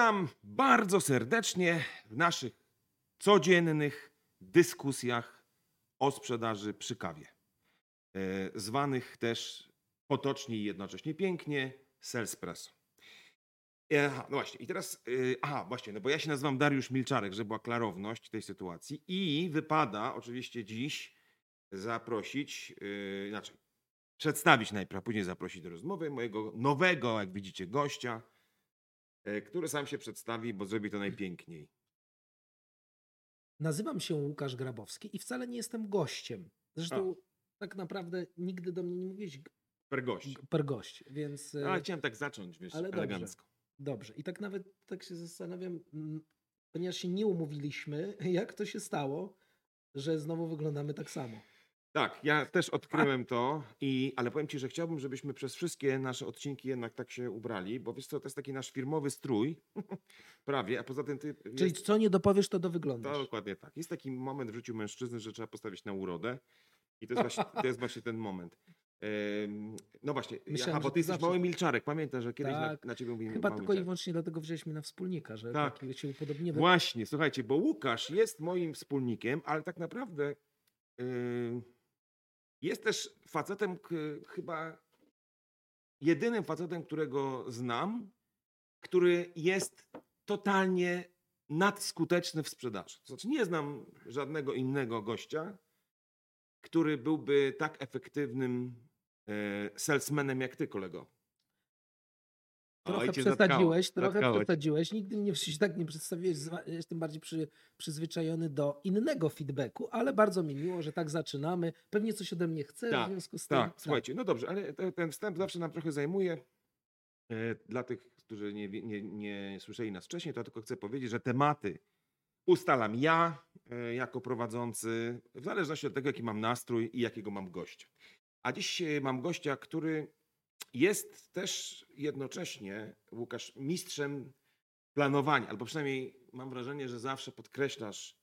Witam bardzo serdecznie w naszych codziennych dyskusjach o sprzedaży przy kawie. E, Zwanych też potocznie i jednocześnie pięknie Salespresso. E, Aha, no właśnie, i teraz, e, aha, właśnie, no bo ja się nazywam Dariusz Milczarek, żeby była klarowność tej sytuacji i wypada oczywiście dziś zaprosić, yy, znaczy przedstawić najpierw, a później zaprosić do rozmowy mojego nowego, jak widzicie, gościa, który sam się przedstawi, bo zrobi to najpiękniej. Nazywam się Łukasz Grabowski i wcale nie jestem gościem. Zresztą tak naprawdę nigdy do mnie nie mówiłeś Per gość. per gość, więc e, Ale chciałem tak zacząć, wiesz, ale dobrze. elegancko. dobrze. I tak nawet tak się zastanawiam, ponieważ się nie umówiliśmy, jak to się stało, że znowu wyglądamy tak samo. Tak, ja też odkryłem to, i, ale powiem Ci, że chciałbym, żebyśmy przez wszystkie nasze odcinki jednak tak się ubrali, bo wiesz co, to jest taki nasz firmowy strój, prawie, a poza tym Ty... Czyli jest- co nie dopowiesz, to To dowyglądasz. dokładnie tak. Jest taki moment w życiu mężczyzny, że trzeba postawić na urodę. I to jest właśnie, to jest właśnie ten moment. Ym, No właśnie, ja, Myślałem, a bo ty ty jesteś zawsze- mały milczarek. Pamiętasz, że kiedyś Tak. na, na ciebie mówiłem Chyba mały tylko i milczarek. wyłącznie dlatego wzięliśmy na wspólnika, że Tak. tak. się upodobniły. Właśnie, słuchajcie, bo Łukasz jest moim wspólnikiem, ale tak naprawdę yy, jest też facetem, chyba jedynym facetem, którego znam, który jest totalnie nadskuteczny w sprzedaży. To znaczy nie znam żadnego innego gościa, który byłby tak efektywnym e, salesmanem jak ty, kolego. Trochę Oj, cię przesadziłeś, trochę przesadziłeś. Nigdy mnie się tak nie przedstawiłeś. Jestem bardziej przy, przyzwyczajony do innego feedbacku, ale bardzo mi miło, że tak zaczynamy. Pewnie coś ode mnie chce, Tak, w związku z tym. Tak, słuchajcie, no dobrze, ale te- ten wstęp zawsze nam trochę zajmuje. E, Dla tych, którzy nie, nie, nie słyszeli nas wcześniej, to tylko chcę powiedzieć, że tematy ustalam ja e, jako prowadzący, w zależności od tego, jaki mam nastrój i jakiego mam gościa. A dziś e, mam gościa, który jest też jednocześnie, Łukasz, mistrzem planowania, albo przynajmniej mam wrażenie, że zawsze podkreślasz,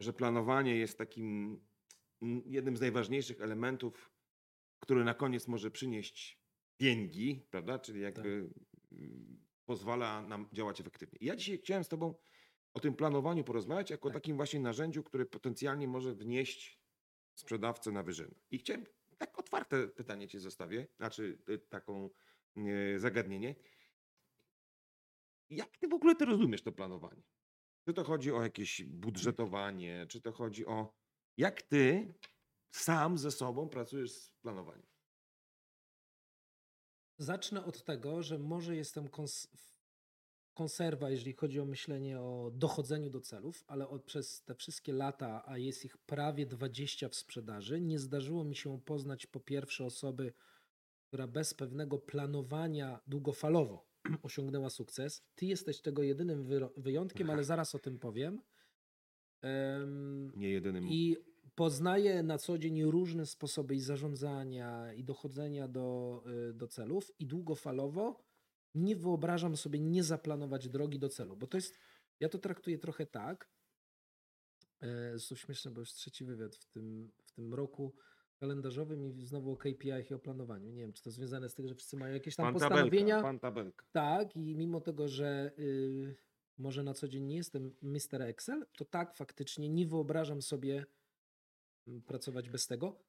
że planowanie jest takim jednym z najważniejszych elementów, który na koniec może przynieść pieniądze, prawda? Czyli jakby mm, pozwala nam działać efektywnie. I ja dzisiaj chciałem z Tobą o tym planowaniu porozmawiać jako Tak. takim właśnie narzędziu, które potencjalnie może wnieść sprzedawcę na wyżynę. I chciałem tak otwarte pytanie Ci zostawię, znaczy y, taką y, zagadnienie. Jak Ty w ogóle to rozumiesz, to planowanie? Czy to chodzi o jakieś budżetowanie, czy to chodzi o jak Ty sam ze sobą pracujesz z planowaniem? Zacznę od tego, że może jestem kons- konserwa, jeżeli chodzi o myślenie o dochodzeniu do celów, ale od, przez te wszystkie lata, a jest ich prawie 20 w sprzedaży, nie zdarzyło mi się poznać po pierwsze osoby, która bez pewnego planowania długofalowo osiągnęła sukces. Ty jesteś tego jedynym wyjątkiem, ale zaraz o tym powiem. Em, Nie jedynym. I poznaję na co dzień różne sposoby i zarządzania, i dochodzenia do, y, do celów, i długofalowo nie wyobrażam sobie nie zaplanować drogi do celu, bo to jest, ja to traktuję trochę tak, jest to śmieszne, bo już trzeci wywiad w tym, w tym roku kalendarzowym i znowu o KPI i o planowaniu. Nie wiem, czy to związane z tym, że wszyscy mają jakieś tam pan postanowienia. tabelka, tabelka. Tak, i mimo tego, że y, może na co dzień nie jestem Mr. Excel, to tak, faktycznie nie wyobrażam sobie mm, pracować bez tego.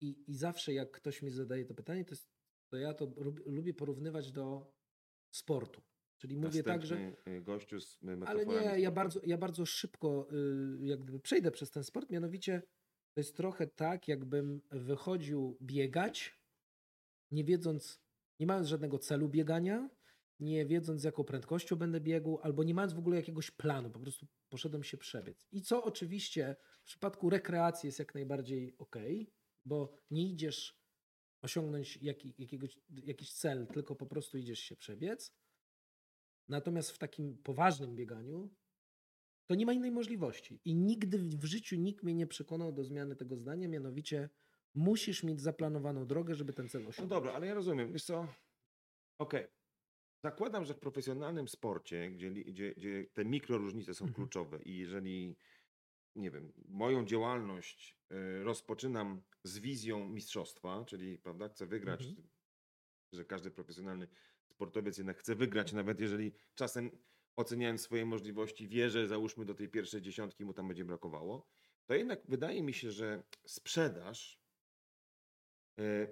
I, I zawsze jak ktoś mi zadaje to pytanie, to, jest, to ja to lub, lubię porównywać do sportu. Czyli mówię tak, że. Następny, y, gościu z y, Ale nie, ja bardzo, ja bardzo szybko y, jak gdyby przejdę przez ten sport. Mianowicie to jest trochę tak, jakbym wychodził biegać, nie wiedząc, nie mając żadnego celu biegania, nie wiedząc z jaką prędkością będę biegł, albo nie mając w ogóle jakiegoś planu, po prostu poszedłem się przebiec. I co oczywiście w przypadku rekreacji jest jak najbardziej ok, bo nie idziesz osiągnąć jaki, jakiegoś, jakiś cel, tylko po prostu idziesz się przebiec. Natomiast w takim poważnym bieganiu to nie ma innej możliwości. I nigdy w życiu nikt mnie nie przekonał do zmiany tego zdania, mianowicie musisz mieć zaplanowaną drogę, żeby ten cel No osiągnąć. dobra, ale ja rozumiem. Wiesz co? Okej. Zakładam, że w profesjonalnym sporcie, gdzie, gdzie, gdzie te mikroróżnice są Mhm. kluczowe i jeżeli, nie wiem, moją działalność y, rozpoczynam z wizją mistrzostwa, czyli, prawda, chcę wygrać, Mhm. że każdy profesjonalny sportowiec jednak chce wygrać, nawet jeżeli czasem oceniając swoje możliwości wie, że załóżmy do tej pierwszej dziesiątki mu tam będzie brakowało, to jednak wydaje mi się, że sprzedaż e,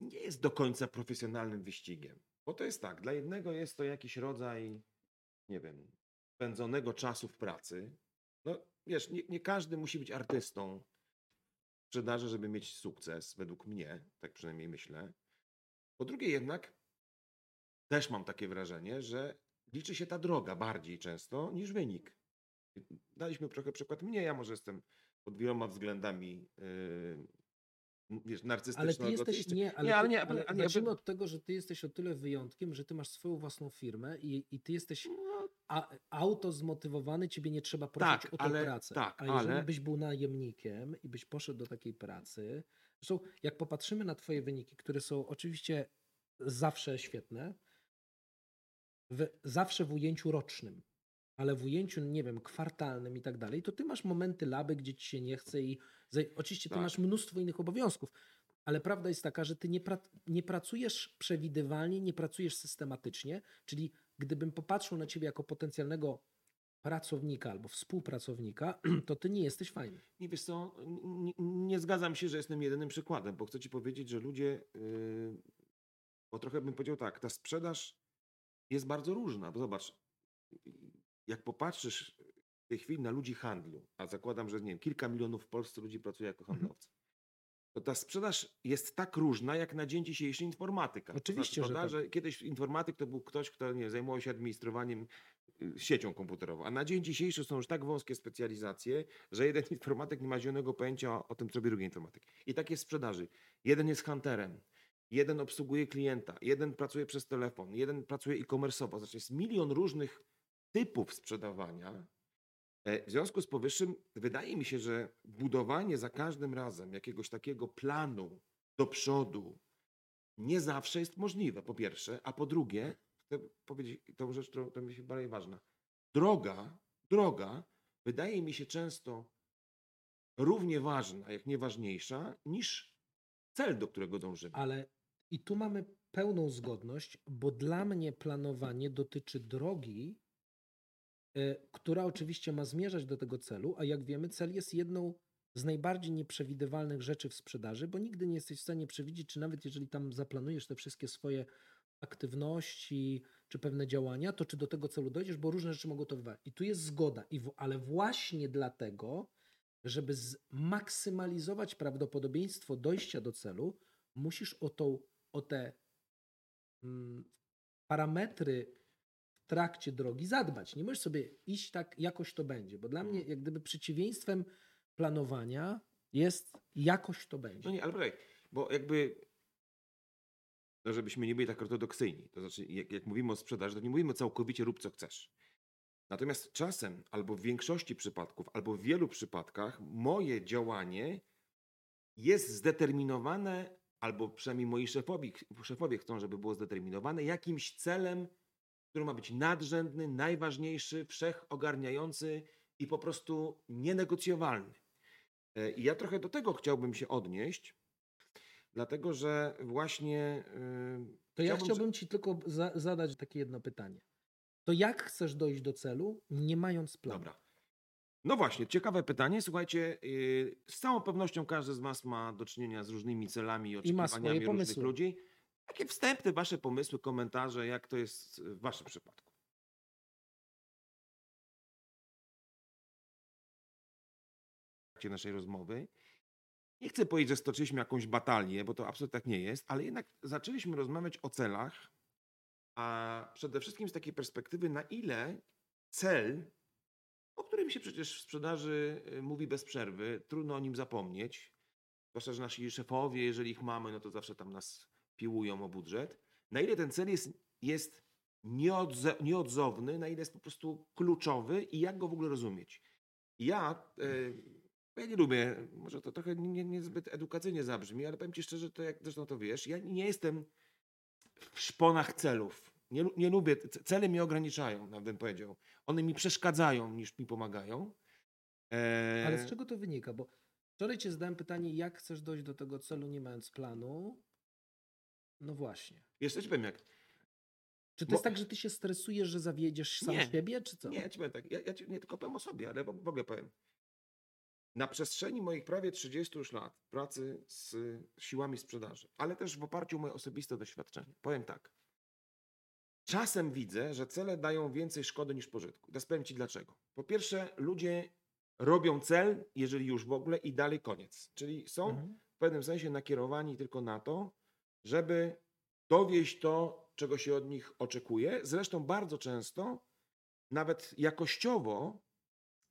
nie jest do końca profesjonalnym wyścigiem. Bo to jest tak, dla jednego jest to jakiś rodzaj, nie wiem, spędzonego czasu w pracy. No wiesz, nie, nie każdy musi być artystą w sprzedaży, żeby mieć sukces, według mnie, tak przynajmniej myślę. Po drugie jednak, też mam takie wrażenie, że liczy się ta droga bardziej często niż wynik. Daliśmy trochę przykład mnie, ja może jestem pod wieloma względami yy, wiesz, narcystyczny. Ale ty jesteś, nie, ale, nie, ale nie, ale ale, ale zacznijmy od tego, że ty jesteś o tyle wyjątkiem, że ty masz swoją własną firmę i, i ty jesteś no, a, auto zmotywowany, ciebie nie trzeba prosić Tak, o tą ale- pracę. tak, A jeżeli ale- byś był najemnikiem i byś poszedł do takiej pracy, zresztą jak popatrzymy na twoje wyniki, które są oczywiście zawsze świetne, w, zawsze w ujęciu rocznym, ale w ujęciu, nie wiem, kwartalnym i tak dalej, to ty masz momenty laby, gdzie ci się nie chce i oczywiście ty Tak. masz mnóstwo innych obowiązków, ale prawda jest taka, że ty nie, pra, nie pracujesz przewidywalnie, nie pracujesz systematycznie, czyli gdybym popatrzył na ciebie jako potencjalnego pracownika albo współpracownika, to ty nie jesteś fajny. Nie wiesz co, nie, nie zgadzam się, że jestem jedynym przykładem, bo chcę ci powiedzieć, że ludzie, yy, bo trochę bym powiedział tak, ta sprzedaż jest bardzo różna, bo zobacz, jak popatrzysz w tej chwili na ludzi handlu, a zakładam, że nie wiem, kilka milionów w Polsce ludzi pracuje jako Mhm. handlowcy, to ta sprzedaż jest tak różna, jak na dzień dzisiejszy informatyka. To Oczywiście, znaczy, że prawda, tak. że kiedyś informatyk to był ktoś, kto nie, zajmował się administrowaniem y, siecią komputerową, a na dzień dzisiejszy są już tak wąskie specjalizacje, że jeden informatyk nie ma zielonego pojęcia o, o tym, co robi drugi informatyk. I tak jest w sprzedaży. Jeden jest hunterem, jeden obsługuje klienta, jeden pracuje przez telefon, jeden pracuje e-commerce'owo. Znaczy jest milion różnych typów sprzedawania. E, W związku z powyższym wydaje mi się, że budowanie za każdym razem jakiegoś takiego planu do przodu nie zawsze jest możliwe, po pierwsze, a po drugie, chcę powiedzieć tą rzecz, która mi się bardziej ważna. Droga, droga wydaje mi się często równie ważna, jak nie ważniejsza, niż cel, do którego dążymy. Ale i tu mamy pełną zgodność, bo dla mnie planowanie dotyczy drogi, która oczywiście ma zmierzać do tego celu, a jak wiemy, cel jest jedną z najbardziej nieprzewidywalnych rzeczy w sprzedaży, bo nigdy nie jesteś w stanie przewidzieć, czy nawet jeżeli tam zaplanujesz te wszystkie swoje aktywności, czy pewne działania, to czy do tego celu dojdziesz, bo różne rzeczy mogą to wywalić. I tu jest zgoda, I w, ale właśnie dlatego, żeby zmaksymalizować prawdopodobieństwo dojścia do celu, musisz o, tą, o te mm, parametry trakcie drogi zadbać. Nie możesz sobie iść tak, jakoś to będzie, bo dla mnie jak gdyby przeciwieństwem planowania jest jakoś to będzie. No nie, ale poczekaj, bo jakby, no żebyśmy nie byli tak ortodoksyjni, to znaczy jak, jak mówimy o sprzedaży, to nie mówimy całkowicie rób co chcesz. Natomiast czasem, albo w większości przypadków, albo w wielu przypadkach, moje działanie jest zdeterminowane, albo przynajmniej moi szefowie, szefowie chcą, żeby było zdeterminowane jakimś celem, który ma być nadrzędny, najważniejszy, wszechogarniający i po prostu nienegocjowalny. E, I ja trochę do tego chciałbym się odnieść, dlatego że właśnie. yy, To ja chciałbym, Ci tylko za, zadać takie jedno pytanie. To jak chcesz dojść do celu, nie mając planu? Dobra. No właśnie, ciekawe pytanie. Słuchajcie, yy, z całą pewnością każdy z Was ma do czynienia z różnymi celami i oczekiwaniami różnych pomysły. ludzi. Jakie wstępne Wasze pomysły, komentarze, jak to jest w Waszym przypadku? W trakcie naszej rozmowy. Nie chcę powiedzieć, że stoczyliśmy jakąś batalię, bo to absolutnie tak nie jest, ale jednak zaczęliśmy rozmawiać o celach, a przede wszystkim z takiej perspektywy, na ile cel, o którym się przecież w sprzedaży y, mówi bez przerwy, trudno o nim zapomnieć, zwłaszcza, że nasi szefowie, jeżeli ich mamy, no to zawsze tam nas piłują o budżet, na ile ten cel jest, jest nieodzowny, na ile jest po prostu kluczowy i jak go w ogóle rozumieć. Ja, y, ja nie lubię, może to trochę nie, niezbyt edukacyjnie zabrzmi, ale powiem Ci szczerze, to jak zresztą to wiesz, ja nie jestem w szponach celów. Nie, nie lubię, cele mnie ograniczają, nawet bym powiedział. One mi przeszkadzają niż mi pomagają. Eee, Ale z czego to wynika? Bo wczoraj Cię zadałem pytanie, jak chcesz dojść do tego celu, nie mając planu? No właśnie. Co ci powiem jak. Czy to Bo- jest tak, że ty się stresujesz, że zawiedziesz sam Nie. siebie, czy co? Nie, ja ci powiem tak, ja, ja ci nie tylko powiem o sobie, ale w w ogóle powiem. Na przestrzeni moich prawie 30 już lat pracy z siłami sprzedaży, ale też w oparciu o moje osobiste doświadczenie, powiem tak. Czasem widzę, że cele dają więcej szkody niż pożytku. Teraz powiem Ci dlaczego. Po pierwsze, ludzie robią cel, jeżeli już w ogóle, i dalej koniec. Czyli są Mhm. w pewnym sensie nakierowani tylko na to, żeby dowieść to, czego się od nich oczekuje. Zresztą bardzo często, nawet jakościowo,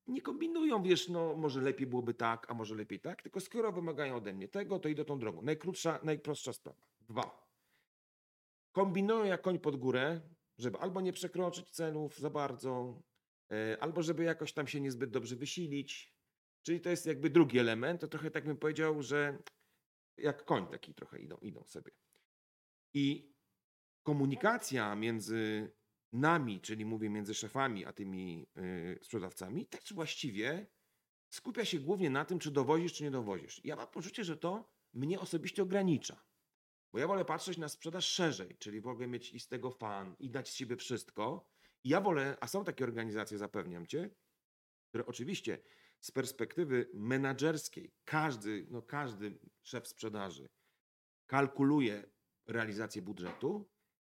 nie kombinują, wiesz, no może lepiej byłoby tak, a może lepiej tak, tylko skoro wymagają ode mnie tego, to idę tą drogą. Najkrótsza, najprostsza sprawa. Dwa. Kombinują jak koń pod górę, żeby albo nie przekroczyć celów za bardzo, e, albo żeby jakoś tam się niezbyt dobrze wysilić. Czyli to jest jakby drugi element, to trochę tak bym powiedział, że jak koń taki trochę idą, idą sobie. I komunikacja między nami, czyli mówię między szefami, a tymi y, sprzedawcami, też właściwie skupia się głównie na tym, czy dowozisz, czy nie dowozisz. Ja mam poczucie, że to mnie osobiście ogranicza. Bo ja wolę patrzeć na sprzedaż szerzej, czyli wolę mieć i z tego fan, i dać z siebie wszystko. I ja wolę, a są takie organizacje, zapewniam cię, które oczywiście z perspektywy menadżerskiej, każdy, no każdy szef sprzedaży kalkuluje realizację budżetu,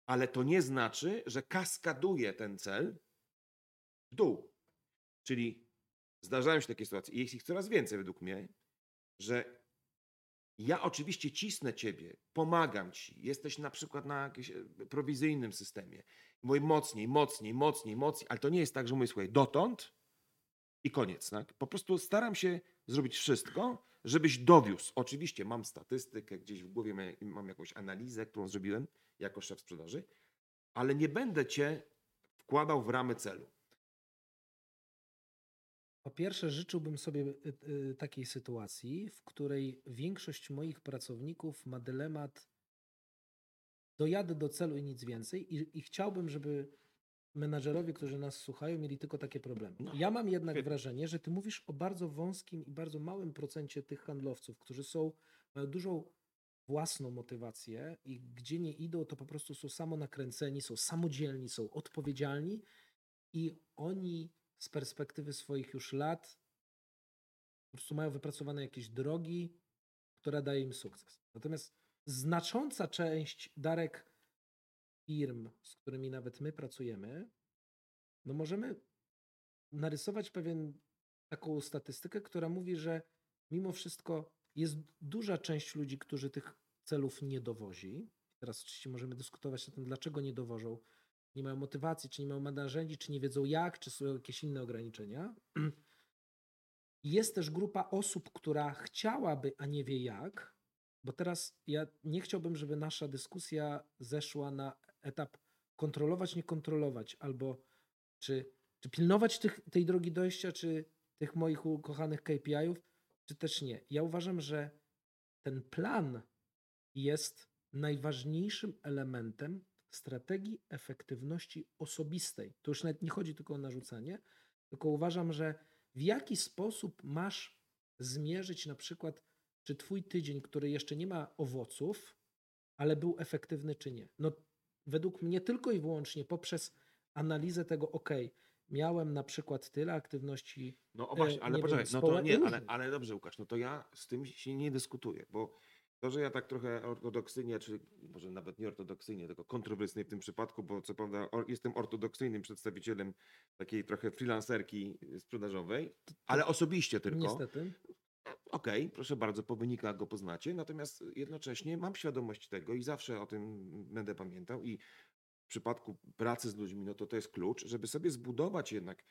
ale to nie znaczy, że kaskaduje ten cel w dół. Czyli zdarzają się takie sytuacje, i jest ich coraz więcej według mnie, że ja oczywiście cisnę ciebie, pomagam ci, jesteś na przykład na jakimś e, prowizyjnym systemie. Mówię mocniej, mocniej, mocniej, mocniej, ale to nie jest tak, że mówię, słuchaj, dotąd i koniec. Tak? Po prostu staram się zrobić wszystko, żebyś dowiózł. Oczywiście mam statystykę, gdzieś w głowie mam- jakąś analizę, którą zrobiłem jako szef sprzedaży, ale nie będę cię wkładał w ramy celu. Po pierwsze, życzyłbym sobie y, y, takiej sytuacji, w której większość moich pracowników ma dylemat dojadę do celu i nic więcej i, i chciałbym, żeby menadżerowie, którzy nas słuchają, mieli tylko takie problemy. No, ja mam jednak wrażenie, że ty mówisz o bardzo wąskim i bardzo małym procencie tych handlowców, którzy są, mają dużą własną motywację i gdzie nie idą, to po prostu są samonakręceni, są samodzielni, są odpowiedzialni i oni z perspektywy swoich już lat po prostu mają wypracowane jakieś drogi, która daje im sukces. Natomiast znacząca część Darek firm, z którymi nawet my pracujemy, no możemy narysować pewien taką statystykę, która mówi, że mimo wszystko jest duża część ludzi, którzy tych celów nie dowozi. Teraz oczywiście możemy dyskutować o tym, dlaczego nie dowożą. Nie mają motywacji, czy nie mają narzędzi, czy nie wiedzą jak, czy są jakieś inne ograniczenia. Jest też grupa osób, która chciałaby, a nie wie jak, bo teraz ja nie chciałbym, żeby nasza dyskusja zeszła na etap kontrolować, nie kontrolować, albo czy, czy pilnować tych, tej drogi dojścia, czy tych moich ukochanych KPI-ów, czy też nie. Ja uważam, że ten plan jest najważniejszym elementem strategii efektywności osobistej. To już nawet nie chodzi tylko o narzucanie, tylko uważam, że w jaki sposób masz zmierzyć na przykład, czy twój tydzień, który jeszcze nie ma owoców, ale był efektywny, czy nie. No, według mnie tylko i wyłącznie poprzez analizę tego, ok, miałem na przykład tyle aktywności No o E, właśnie, ale nie poczekaj, no to nie, ale, ale dobrze Łukasz, no to ja z tym się nie dyskutuję, bo to, że ja tak trochę ortodoksyjnie, czy może nawet nie ortodoksyjnie, tylko kontrowersyjnie w tym przypadku, bo co prawda jestem ortodoksyjnym przedstawicielem takiej trochę freelancerki sprzedażowej, ale osobiście tylko. niestety. Okej, proszę bardzo, po wynikach go poznacie, natomiast jednocześnie mam świadomość tego i zawsze o tym będę pamiętał i w przypadku pracy z ludźmi, no to to jest klucz, żeby sobie zbudować jednak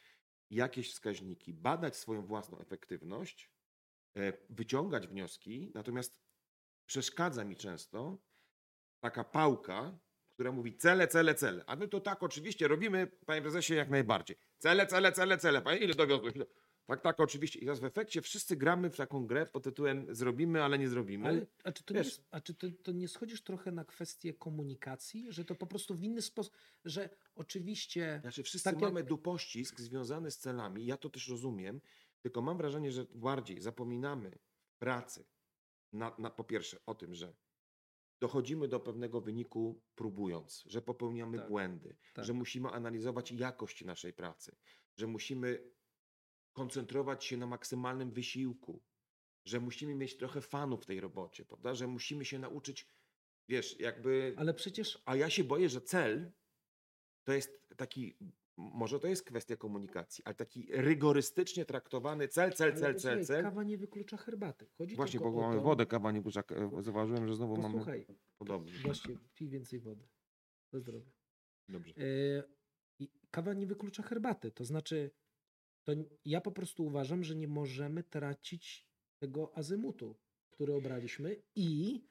jakieś wskaźniki, badać swoją własną efektywność, e, wyciągać wnioski, natomiast przeszkadza mi często taka pałka, która mówi cele, cele, cele. A my to tak oczywiście robimy, panie prezesie, jak najbardziej. Cele, cele, cele, cele. Panie, ile dowiozłeś? Ile? Tak, tak, oczywiście. I teraz w efekcie wszyscy gramy w taką grę pod tytułem zrobimy, ale nie zrobimy. Ale, a czy, to nie, a czy to, to nie schodzisz trochę na kwestię komunikacji, że to po prostu w inny sposób, że oczywiście Znaczy wszyscy Tak jak- mamy dupościsk związany z celami, ja to też rozumiem, tylko mam wrażenie, że bardziej zapominamy w pracy na, na, po pierwsze o tym, że dochodzimy do pewnego wyniku próbując, że popełniamy Tak, błędy, tak. że musimy analizować jakość naszej pracy, że musimy koncentrować się na maksymalnym wysiłku, że musimy mieć trochę fanów w tej robocie, prawda? Że musimy się nauczyć, wiesz, jakby. Ale przecież A ja się boję, że cel to jest taki, może to jest kwestia komunikacji, ale taki rygorystycznie traktowany cel, cel, ale cel, cel, cel. kawa nie wyklucza herbaty. Chodzi Właśnie, bo mamy to, wodę, kawa nie kurczak. e, Zauważyłem, że znowu mamy Posłuchaj, podobnie. właśnie pij więcej wody. Do zdrowia. Dobrze. I kawa nie wyklucza herbaty. To znaczy, to ja po prostu uważam, że nie możemy tracić tego azymutu, który obraliśmy i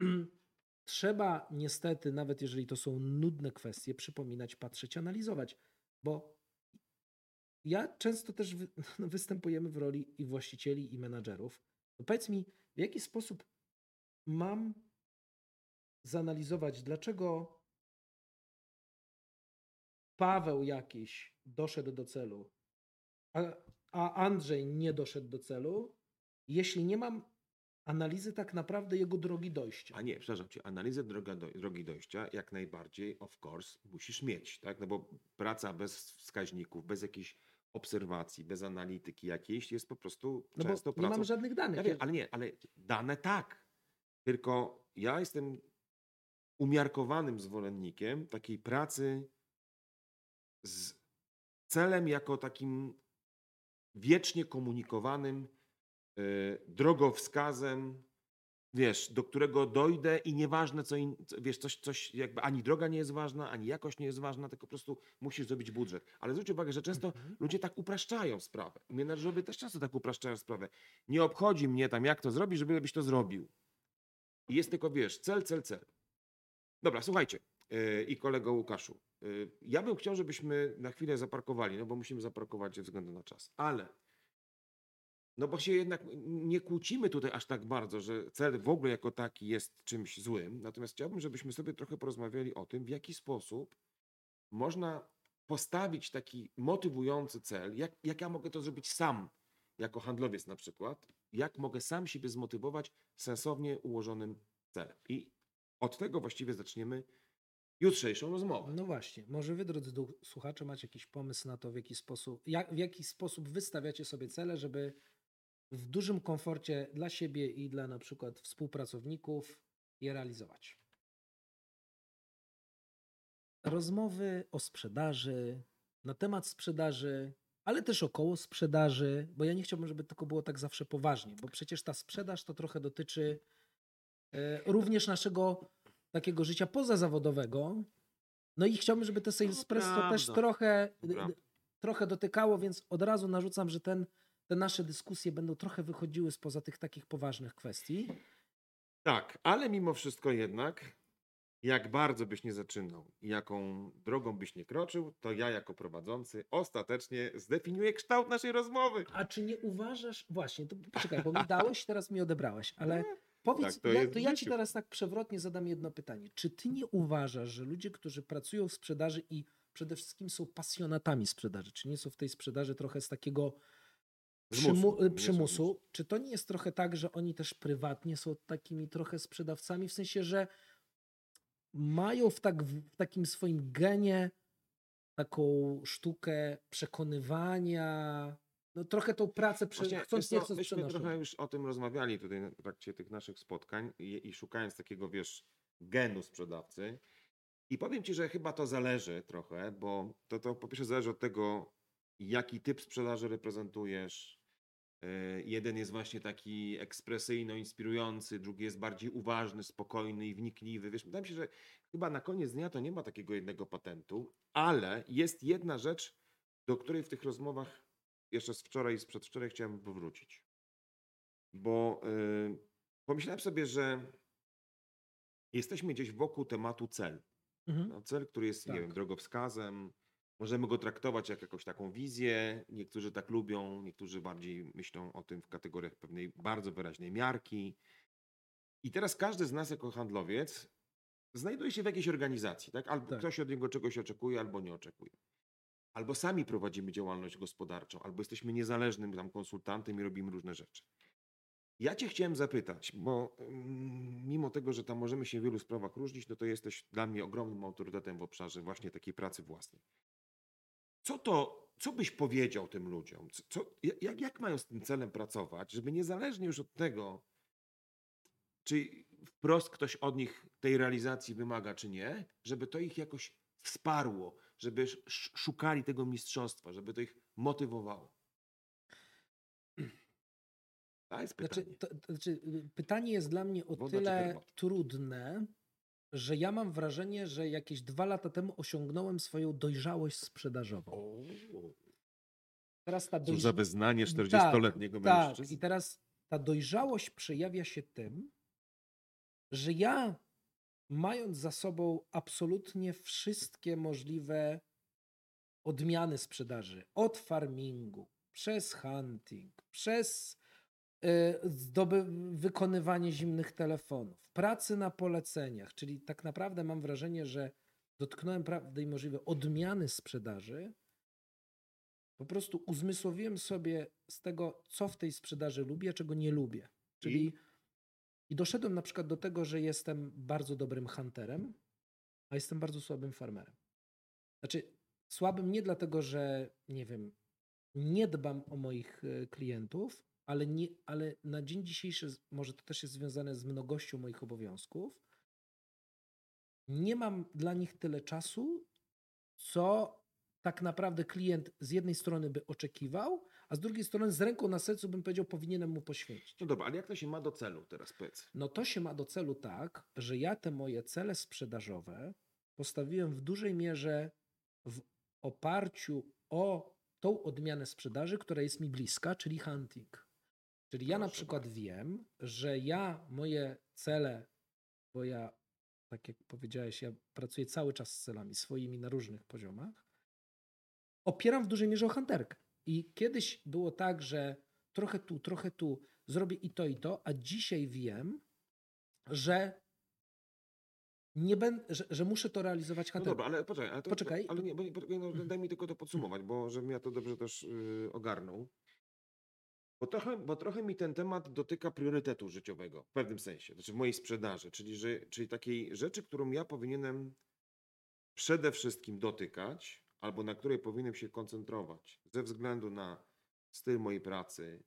trzeba niestety, nawet jeżeli to są nudne kwestie, przypominać, patrzeć, analizować, bo ja często też wy, no, występujemy w roli i właścicieli, i menadżerów. No powiedz mi, w jaki sposób mam zanalizować, dlaczego Paweł jakiś doszedł do celu, a, Andrzej nie doszedł do celu, jeśli nie mam analizy tak naprawdę jego drogi dojścia. A nie, przepraszam cię, analizę droga do, drogi dojścia jak najbardziej, of course, musisz mieć, tak? No bo praca bez wskaźników, bez jakiejś obserwacji, bez analityki jakiejś jest po prostu No często bo nie pracą... mam żadnych danych. Ja wiem, ale nie, ale dane tak. Tylko ja jestem umiarkowanym zwolennikiem takiej pracy z celem jako takim wiecznie komunikowanym y, drogowskazem, wiesz, do którego dojdę i nieważne co, in, wiesz, coś, coś jakby ani droga nie jest ważna, ani jakość nie jest ważna, tylko po prostu musisz zrobić budżet. Ale zwróć uwagę, że często Mhm. ludzie tak upraszczają sprawę. I Menedżerowie też często tak upraszczają sprawę. Nie obchodzi mnie tam, jak to zrobić, żeby byś to zrobił. I jest tylko, wiesz, cel, cel, cel. Dobra, słuchajcie. Yy, I kolego Łukaszu. yy, Ja bym chciał, żebyśmy na chwilę zaparkowali, no bo musimy zaparkować ze względu na czas. Ale no bo się jednak nie kłócimy tutaj aż tak bardzo, że cel w ogóle jako taki jest czymś złym. Natomiast chciałbym, żebyśmy sobie trochę porozmawiali o tym, w jaki sposób można postawić taki motywujący cel, jak, jak ja mogę to zrobić sam, jako handlowiec na przykład, jak mogę sam siebie zmotywować sensownie ułożonym celem. I od tego właściwie zaczniemy jutrzejszą rozmowę. No właśnie, może wy, drodzy słuchacze, macie jakiś pomysł na to, w jaki sposób, jak, w jaki sposób wystawiacie sobie cele, żeby w dużym komforcie dla siebie i dla na przykład współpracowników je realizować. Rozmowy o sprzedaży, na temat sprzedaży, ale też około sprzedaży, bo ja nie chciałbym, żeby tylko było tak zawsze poważnie, bo przecież ta sprzedaż to trochę dotyczy e, również naszego takiego życia pozazawodowego. No i chciałbym, żeby te Salespresso też trochę, trochę dotykało, więc od razu narzucam, że ten, te nasze dyskusje będą trochę wychodziły spoza tych takich poważnych kwestii. Tak, ale mimo wszystko jednak, jak bardzo byś nie zaczynał i jaką drogą byś nie kroczył, to ja jako prowadzący ostatecznie zdefiniuję kształt naszej rozmowy. A czy nie uważasz, właśnie, to poczekaj, bo mi dałeś, teraz mi odebrałeś, ale powiedz, tak to ja, to ja ci teraz tak przewrotnie zadam jedno pytanie. Czy ty nie uważasz, że ludzie, którzy pracują w sprzedaży i przede wszystkim są pasjonatami sprzedaży, czy nie są w tej sprzedaży trochę z takiego przymu- przymusu, czy to nie jest trochę tak, że oni też prywatnie są takimi trochę sprzedawcami, w sensie, że mają w, tak, w takim swoim genie taką sztukę przekonywania, no trochę tą pracę, prze, Właśnie, chcąc nie chcąc myśmy trochę już o tym rozmawiali tutaj w trakcie tych naszych spotkań i, i szukając takiego, wiesz, genu sprzedawcy. I powiem ci, że chyba to zależy trochę, bo to, to po pierwsze zależy od tego, jaki typ sprzedaży reprezentujesz. Yy, Jeden jest właśnie taki ekspresyjno-inspirujący, drugi jest bardziej uważny, spokojny i wnikliwy. Wiesz, wydaje mi się, że chyba na koniec dnia to nie ma takiego jednego patentu, ale jest jedna rzecz, do której w tych rozmowach jeszcze z wczoraj i z przedwczoraj chciałem powrócić. Bo yy, pomyślałem sobie, że jesteśmy gdzieś wokół tematu cel. Mhm. No, cel, który jest, nie Tak. wiem, drogowskazem. Możemy go traktować jak jakąś taką wizję. Niektórzy tak lubią, niektórzy bardziej myślą o tym w kategoriach pewnej bardzo wyraźnej miarki. I teraz każdy z nas jako handlowiec znajduje się w jakiejś organizacji, tak? Albo Tak. ktoś od niego czegoś oczekuje, albo nie oczekuje. Albo sami prowadzimy działalność gospodarczą, albo jesteśmy niezależnym tam konsultantem i robimy różne rzeczy. Ja cię chciałem zapytać, bo mimo tego, że tam możemy się w wielu sprawach różnić, no to jesteś dla mnie ogromnym autorytetem w obszarze właśnie takiej pracy własnej. Co to, co byś powiedział tym ludziom? Co, jak, jak mają z tym celem pracować, żeby niezależnie już od tego, czy wprost ktoś od nich tej realizacji wymaga, czy nie, żeby to ich jakoś wsparło, żeby sz- szukali tego mistrzostwa, żeby to ich motywowało? To jest pytanie. Znaczy, to, to, znaczy, pytanie jest dla mnie o Woda tyle trudne, że ja mam wrażenie, że jakieś dwa lata temu osiągnąłem swoją dojrzałość sprzedażową. O, Teraz ta Co za wyznanie 40-letniego Tak, mężczyzny. i teraz ta dojrzałość przejawia się tym, że ja, mając za sobą absolutnie wszystkie możliwe odmiany sprzedaży, od farmingu, przez hunting, przez y, zdoby, wykonywanie zimnych telefonów, pracy na poleceniach, czyli tak naprawdę mam wrażenie, że dotknąłem prawdy i możliwe odmiany sprzedaży, po prostu uzmysłowiłem sobie z tego, co w tej sprzedaży lubię, czego nie lubię. Czyli i doszedłem na przykład do tego, że jestem bardzo dobrym hunterem, a jestem bardzo słabym farmerem. Znaczy, słabym nie dlatego, że nie wiem, nie dbam o moich e, klientów, ale, nie, ale na dzień dzisiejszy, może to też jest związane z mnogością moich obowiązków, nie mam dla nich tyle czasu, co tak naprawdę klient z jednej strony by oczekiwał, a z drugiej strony z ręką na sercu bym powiedział, powinienem mu poświęcić. No dobra, ale jak to się ma do celu teraz, powiedz? No to się ma do celu tak, że ja te moje cele sprzedażowe postawiłem w dużej mierze w oparciu o tą odmianę sprzedaży, która jest mi bliska, czyli hunting. Czyli ja na przykład wiem, że ja moje cele, bo ja, tak jak powiedziałeś, ja pracuję cały czas z celami swoimi na różnych poziomach, opieram w dużej mierze o hunterkę. I kiedyś było tak, że trochę tu, trochę tu, zrobię i to, i to, a dzisiaj wiem, że nie będę, że, że muszę to realizować No hunterką. dobra, ale poczekaj. Ale to, Poczekaj. Ale nie, bo, nie, poczekaj, no, daj mi tylko to podsumować, bo żebym ja to dobrze też yy, ogarnął. Bo trochę, bo trochę mi ten temat dotyka priorytetu życiowego w pewnym sensie, znaczy w mojej sprzedaży, czyli, że, czyli takiej rzeczy, którą ja powinienem przede wszystkim dotykać, albo na której powinienem się koncentrować ze względu na styl mojej pracy,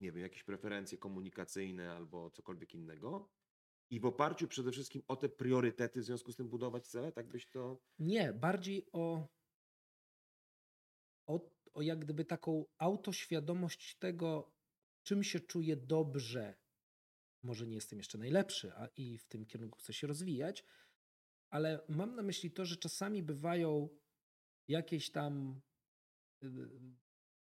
nie wiem, jakieś preferencje komunikacyjne albo cokolwiek innego. I w oparciu przede wszystkim o te priorytety w związku z tym budować cele, tak byś to. Nie, bardziej o, o, o jak gdyby taką autoświadomość tego, czym się czuję dobrze. Może nie jestem jeszcze najlepszy, a i w tym kierunku chcę się rozwijać, ale mam na myśli to, że czasami bywają jakieś tam y,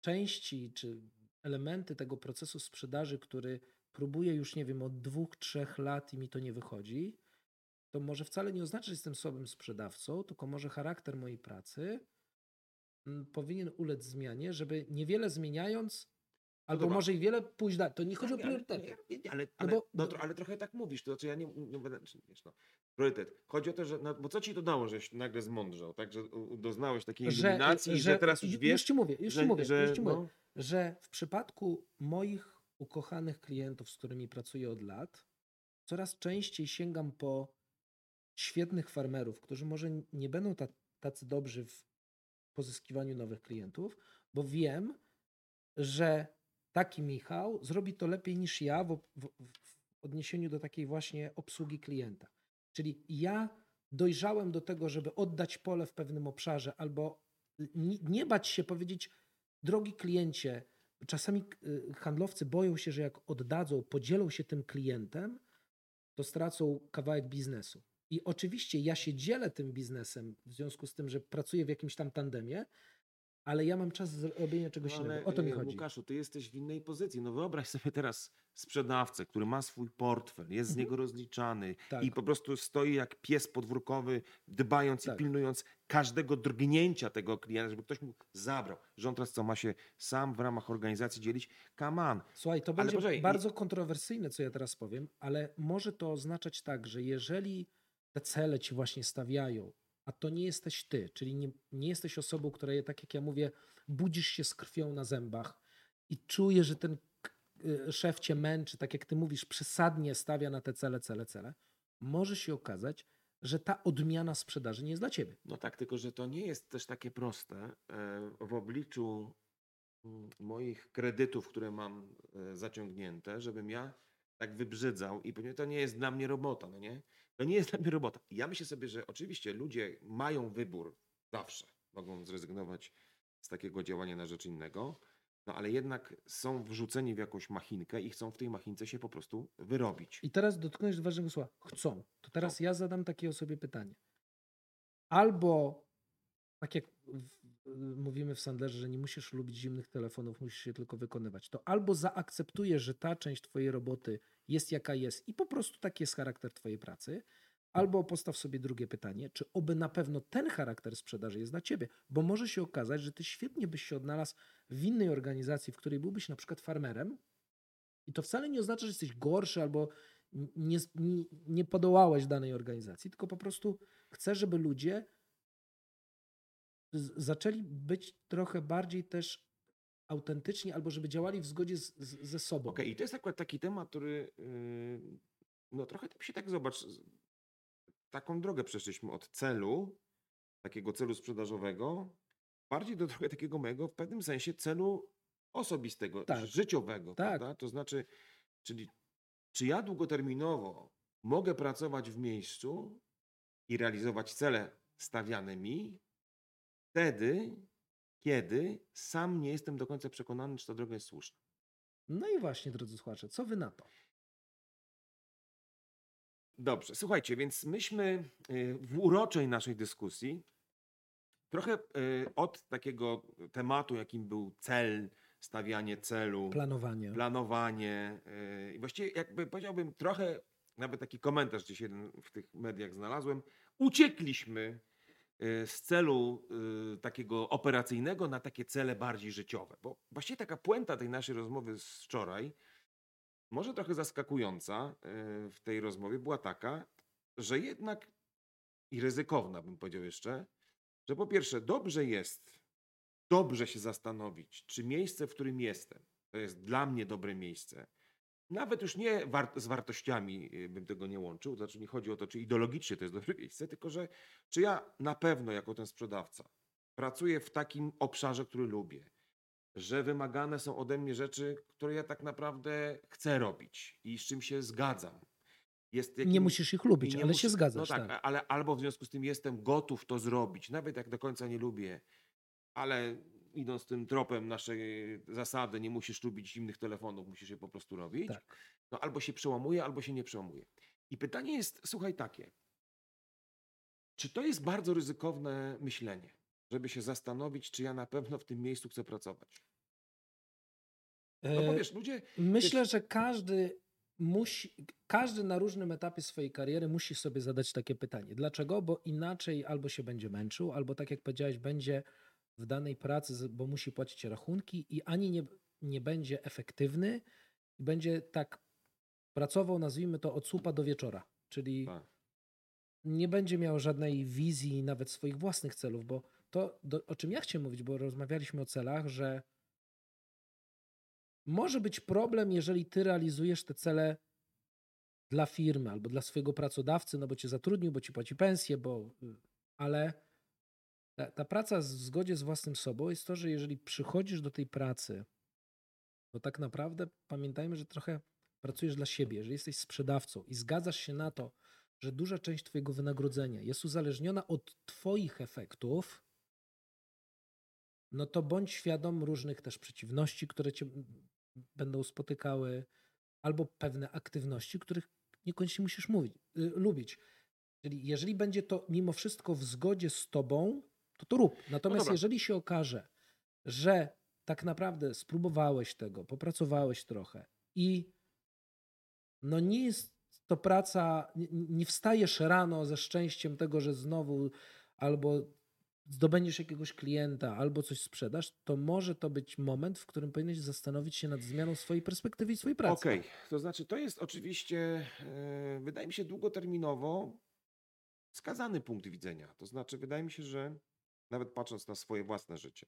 części czy elementy tego procesu sprzedaży, który próbuję już, nie wiem, od dwóch, trzech lat i mi to nie wychodzi to może wcale nie oznacza, że jestem słabym sprzedawcą, tylko może charakter mojej pracy mm, powinien ulec zmianie, żeby niewiele zmieniając, albo dobra. może i wiele pójść dalej. To nie chodzi o Tak, ale- priorytety. nie, nie, ale, No ale, bo- no, tro- ale trochę tak mówisz, to znaczy ja nie, nie będę, czy wiesz, no, priorytet. Chodzi o to, że, no, bo co ci to dało, żeś nagle zmądrzał, tak, że doznałeś takiej iluminacji, że, teraz już ju- wiesz, już ci mówię, już że, ci mówię, że, już ci mówię, no, że w przypadku moich ukochanych klientów, z którymi pracuję od lat, coraz częściej sięgam po świetnych farmerów, którzy może nie będą ta, tacy dobrzy w pozyskiwaniu nowych klientów, bo wiem, że taki Michał zrobi to lepiej niż ja w, w, w odniesieniu do takiej właśnie obsługi klienta. Czyli ja dojrzałem do tego, żeby oddać pole w pewnym obszarze albo nie, bać się powiedzieć, drogi kliencie, czasami y, handlowcy boją się, że jak oddadzą, podzielą się tym klientem, to stracą kawałek biznesu. I oczywiście ja się dzielę tym biznesem w związku z tym, że pracuję w jakimś tam tandemie, ale ja mam czas zrobienia czegoś no, innego. O to mi e, chodzi. Łukaszu, ty jesteś w innej pozycji. No wyobraź sobie teraz sprzedawcę, który ma swój portfel, jest z Mhm. niego rozliczany Tak. i po prostu stoi jak pies podwórkowy, dbając Tak. i pilnując każdego drgnięcia tego klienta, żeby ktoś mu zabrał. Że on teraz co, ma się sam w ramach organizacji dzielić? Come on. Słuchaj, to będzie poczekaj, i- bardzo kontrowersyjne, co ja teraz powiem, ale może to oznaczać tak, że jeżeli te cele ci właśnie stawiają, a to nie jesteś ty, czyli nie, nie jesteś osobą, która, je- tak jak ja mówię, budzisz się z krwią na zębach i czujesz, że ten szef cię męczy, tak jak ty mówisz, przesadnie stawia na te cele, cele, cele, może się okazać, że ta odmiana sprzedaży nie jest dla ciebie. No tak, tylko że to nie jest też takie proste e, w obliczu mm, moich kredytów, które mam e, zaciągnięte, żebym ja tak wybrzydzał i powiedział, to nie jest dla mnie robota, no nie? To nie jest dla mnie robota. Ja myślę sobie, że oczywiście ludzie mają wybór zawsze. Mogą zrezygnować z takiego działania na rzecz innego, no ale jednak są wrzuceni w jakąś machinkę i chcą w tej machince się po prostu wyrobić. I teraz dotknąłeś ważnego słowa. Chcą. To teraz ja zadam takie osobie pytanie. Albo, tak jak mówimy w Sandlerze, że nie musisz lubić zimnych telefonów, musisz się tylko wykonywać, to albo zaakceptujesz, że ta część twojej roboty jest jaka jest i po prostu taki jest charakter twojej pracy, albo postaw sobie drugie pytanie, czy oby na pewno ten charakter sprzedaży jest dla ciebie, bo może się okazać, że ty świetnie byś się odnalazł w innej organizacji, w której byłbyś na przykład farmerem, i to wcale nie oznacza, że jesteś gorszy albo nie, nie, nie podołałeś danej organizacji, tylko po prostu chcę, żeby ludzie zaczęli być trochę bardziej też autentyczni, albo żeby działali w zgodzie z, z, ze sobą. Okej, i to jest akurat taki temat, który yy, no trochę mi się tak zobacz, taką drogę przeszliśmy od celu, takiego celu sprzedażowego, bardziej do trochę takiego mojego w pewnym sensie celu osobistego, Tak. życiowego, Tak. prawda? To znaczy, czyli czy ja długoterminowo mogę pracować w miejscu i realizować cele stawiane mi, wtedy, kiedy sam nie jestem do końca przekonany, czy ta droga jest słuszna. No i właśnie, drodzy słuchacze, co wy na to? Dobrze, słuchajcie, więc myśmy y, w uroczej naszej dyskusji trochę y, od takiego tematu, jakim był cel, stawianie celu, Planowanie. planowanie y, i właściwie jakby powiedziałbym trochę, nawet taki komentarz gdzieś jeden w tych mediach znalazłem, uciekliśmy z celu takiego operacyjnego na takie cele bardziej życiowe, bo właściwie taka puenta tej naszej rozmowy z wczoraj, może trochę zaskakująca y, w tej rozmowie była taka, że jednak i ryzykowna bym powiedział jeszcze, że po pierwsze dobrze jest dobrze się zastanowić, czy miejsce, w którym jestem, to jest dla mnie dobre miejsce. Nawet już nie war z wartościami y, bym tego nie łączył, znaczy nie chodzi o to, czy ideologicznie to jest dobre miejsce, tylko że czy ja na pewno jako ten sprzedawca pracuję w takim obszarze, który lubię, że wymagane są ode mnie rzeczy, które ja tak naprawdę chcę robić i z czym się zgadzam. Nie musisz ich lubić, ale muszę- się zgadzasz. No tak, tak. ale albo w związku z tym jestem gotów to zrobić, nawet jak do końca nie lubię, ale idąc tym tropem naszej zasady, nie musisz lubić zimnych telefonów, musisz je po prostu robić. Tak. No albo się przełamuje, albo się nie przełamuje. I pytanie jest, słuchaj, takie. Czy to jest bardzo ryzykowne myślenie, żeby się zastanowić, czy ja na pewno w tym miejscu chcę pracować? No bo E, wiesz, ludzie, Myślę, że każdy musi, każdy na różnym etapie swojej kariery musi sobie zadać takie pytanie. Dlaczego? Bo inaczej albo się będzie męczył, albo tak jak powiedziałeś, będzie w danej pracy, bo musi płacić rachunki i ani nie, nie będzie efektywny i będzie tak pracował, nazwijmy to, od słupa do wieczora. Czyli tak, nie będzie miał żadnej wizji, nawet swoich własnych celów, bo to, do, o czym ja chciałem mówić, bo rozmawialiśmy o celach, że może być problem, jeżeli ty realizujesz te cele dla firmy albo dla swojego pracodawcy, no bo cię zatrudnił, bo ci płaci pensję, bo. Ale ta, ta praca w zgodzie z własnym sobą jest to, że jeżeli przychodzisz do tej pracy, to tak naprawdę pamiętajmy, że trochę pracujesz dla siebie. Jeżeli jesteś sprzedawcą i zgadzasz się na to, że duża część Twojego wynagrodzenia jest uzależniona od Twoich efektów, no to bądź świadom różnych też przeciwności, które Cię będą spotykały, albo pewne aktywności, których niekoniecznie musisz mówić, y, lubić. Czyli jeżeli będzie to mimo wszystko w zgodzie z Tobą, to to rób. Natomiast dobra. jeżeli się okaże, że tak naprawdę spróbowałeś tego, popracowałeś trochę i no nie jest to praca, nie, nie wstajesz rano ze szczęściem tego, że znowu albo zdobędziesz jakiegoś klienta, albo coś sprzedasz, to może to być moment, w którym powinieneś zastanowić się nad zmianą swojej perspektywy i swojej pracy. Okej, to znaczy to jest oczywiście, e, wydaje mi się, długoterminowo skazany punkt widzenia. To znaczy, wydaje mi się, że nawet patrząc na swoje własne życie,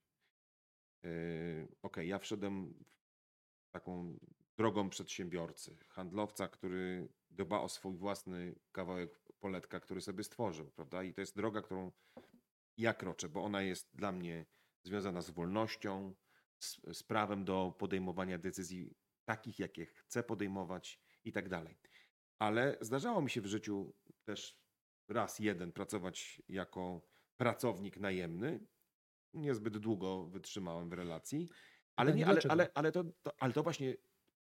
e, okej, ja wszedłem taką drogą przedsiębiorcy, handlowca, który dba o swój własny kawałek poletka, który sobie stworzył, prawda? I to jest droga, którą ja kroczę, bo ona jest dla mnie związana z wolnością, z, z prawem do podejmowania decyzji takich, jakie chcę podejmować i tak dalej. Ale zdarzało mi się w życiu też raz jeden pracować jako pracownik najemny. Niezbyt długo wytrzymałem w relacji, ale, Tak, nie, ale, ale, ale, to, to, ale to właśnie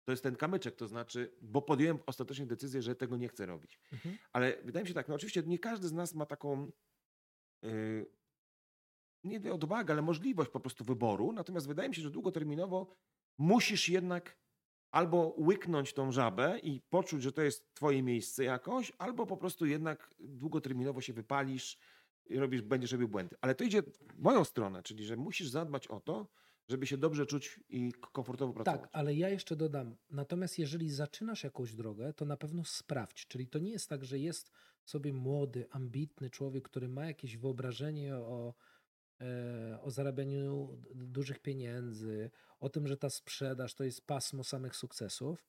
to jest ten kamyczek, to znaczy, bo podjąłem ostatecznie decyzję, że tego nie chcę robić. Mhm. Ale wydaje mi się tak, no oczywiście nie każdy z nas ma taką nie wiem, odwagę, ale możliwość po prostu wyboru. Natomiast wydaje mi się, że długoterminowo musisz jednak albo łyknąć tą żabę i poczuć, że to jest twoje miejsce jakoś, albo po prostu jednak długoterminowo się wypalisz i robisz, będziesz robił błędy. Ale to idzie w moją stronę, czyli że musisz zadbać o to, żeby się dobrze czuć i komfortowo pracować. Tak, ale ja jeszcze dodam. Natomiast jeżeli zaczynasz jakąś drogę, to na pewno sprawdź. Czyli to nie jest tak, że jest sobie młody, ambitny człowiek, który ma jakieś wyobrażenie o, e, o zarabianiu dużych pieniędzy, o tym, że ta sprzedaż to jest pasmo samych sukcesów.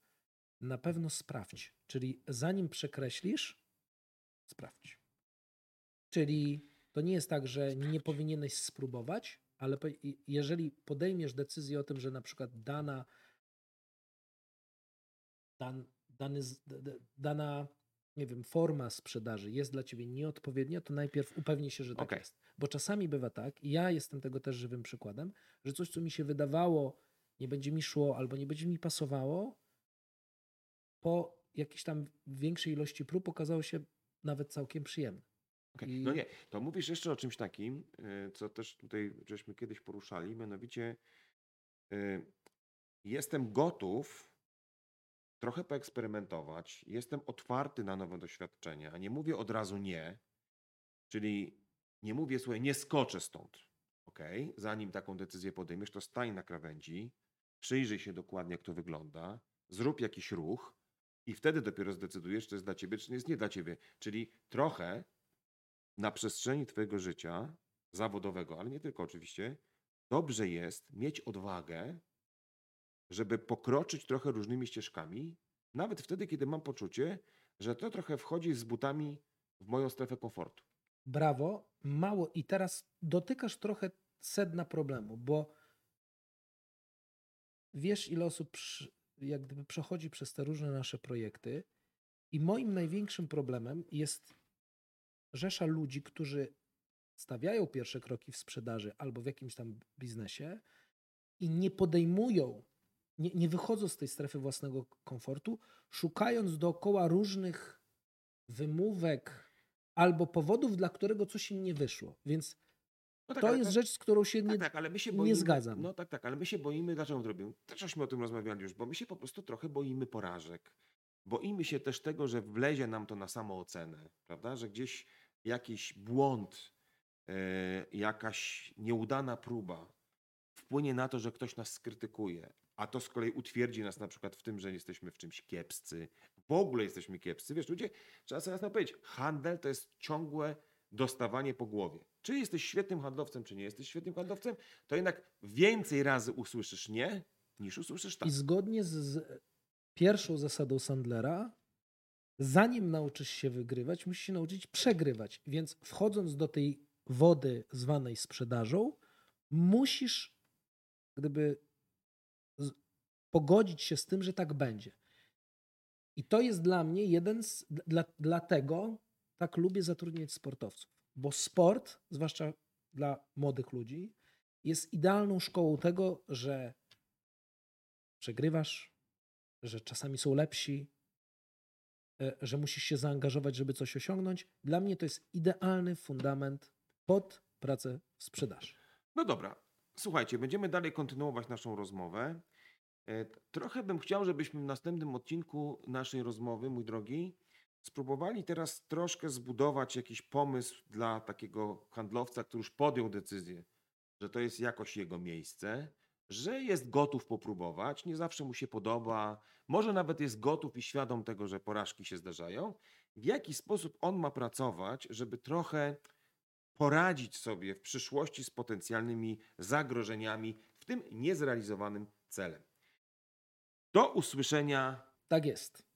Na pewno sprawdź. Czyli zanim przekreślisz, sprawdź. Czyli to nie jest tak, że nie powinieneś spróbować, ale jeżeli podejmiesz decyzję o tym, że na przykład dana, dan, dany, dana nie wiem, forma sprzedaży jest dla ciebie nieodpowiednia, to najpierw upewnij się, że tak Okej. jest. Bo czasami bywa tak, i ja jestem tego też żywym przykładem, że coś, co mi się wydawało, nie będzie mi szło albo nie będzie mi pasowało, po jakiejś tam większej ilości prób okazało się nawet całkiem przyjemne. I- No nie, to mówisz jeszcze o czymś takim, y, co też tutaj żeśmy kiedyś poruszali, mianowicie y, jestem gotów trochę poeksperymentować, jestem otwarty na nowe doświadczenia, nie mówię od razu nie, czyli nie mówię, słuchaj, nie skoczę stąd, ok? Zanim taką decyzję podejmiesz, to stań na krawędzi, przyjrzyj się dokładnie, jak to wygląda, zrób jakiś ruch i wtedy dopiero zdecydujesz, czy to jest dla ciebie, czy nie jest nie dla ciebie. Czyli trochę na przestrzeni Twojego życia zawodowego, ale nie tylko oczywiście, dobrze jest mieć odwagę, żeby pokroczyć trochę różnymi ścieżkami, nawet wtedy, kiedy mam poczucie, że to trochę wchodzi z butami w moją strefę komfortu. Brawo, mało. I teraz dotykasz trochę sedna problemu, bo wiesz, ile osób jak gdyby przechodzi przez te różne nasze projekty. I moim największym problemem jest rzesza ludzi, którzy stawiają pierwsze kroki w sprzedaży albo w jakimś tam biznesie i nie podejmują, nie, nie wychodzą z tej strefy własnego komfortu, szukając dookoła różnych wymówek albo powodów, dla którego coś im nie wyszło. Więc No tak, to jest to- rzecz, z którą się nie. Tak, tak, ale my się nie boimy. zgadzam. No tak, tak, ale my się boimy, dlaczego robimy? Też o tym rozmawiali już, bo my się po prostu trochę boimy porażek. Boimy się też tego, że wlezie nam to na samoocenę, prawda? Że gdzieś jakiś błąd, e, jakaś nieudana próba wpłynie na to, że ktoś nas skrytykuje, a to z kolei utwierdzi nas na przykład w tym, że jesteśmy w czymś kiepscy. W ogóle jesteśmy kiepscy. Wiesz, ludzie, trzeba sobie jasno powiedzieć, handel to jest ciągłe dostawanie po głowie. Czy jesteś świetnym handlowcem, czy nie jesteś świetnym handlowcem, to jednak więcej razy usłyszysz nie, niż usłyszysz tak. I zgodnie z, z pierwszą zasadą Sandlera, zanim nauczysz się wygrywać, musisz się nauczyć przegrywać. Więc wchodząc do tej wody zwanej sprzedażą, musisz gdyby pogodzić się z tym, że tak będzie. I to jest dla mnie jeden z. Dla, dlatego tak lubię zatrudniać sportowców. Bo sport, zwłaszcza dla młodych ludzi, jest idealną szkołą tego, że przegrywasz, że czasami są lepsi, że musisz się zaangażować, żeby coś osiągnąć. Dla mnie to jest idealny fundament pod pracę w sprzedaży. No dobra, słuchajcie, będziemy dalej kontynuować naszą rozmowę. E, Trochę bym chciał, żebyśmy w następnym odcinku naszej rozmowy, mój drogi, spróbowali teraz troszkę zbudować jakiś pomysł dla takiego handlowca, który już podjął decyzję, że to jest jakoś jego miejsce, że jest gotów popróbować, nie zawsze mu się podoba, może nawet jest gotów i świadom tego, że porażki się zdarzają. W jaki sposób on ma pracować, żeby trochę poradzić sobie w przyszłości z potencjalnymi zagrożeniami w tym niezrealizowanym celem. Do usłyszenia. Tak jest.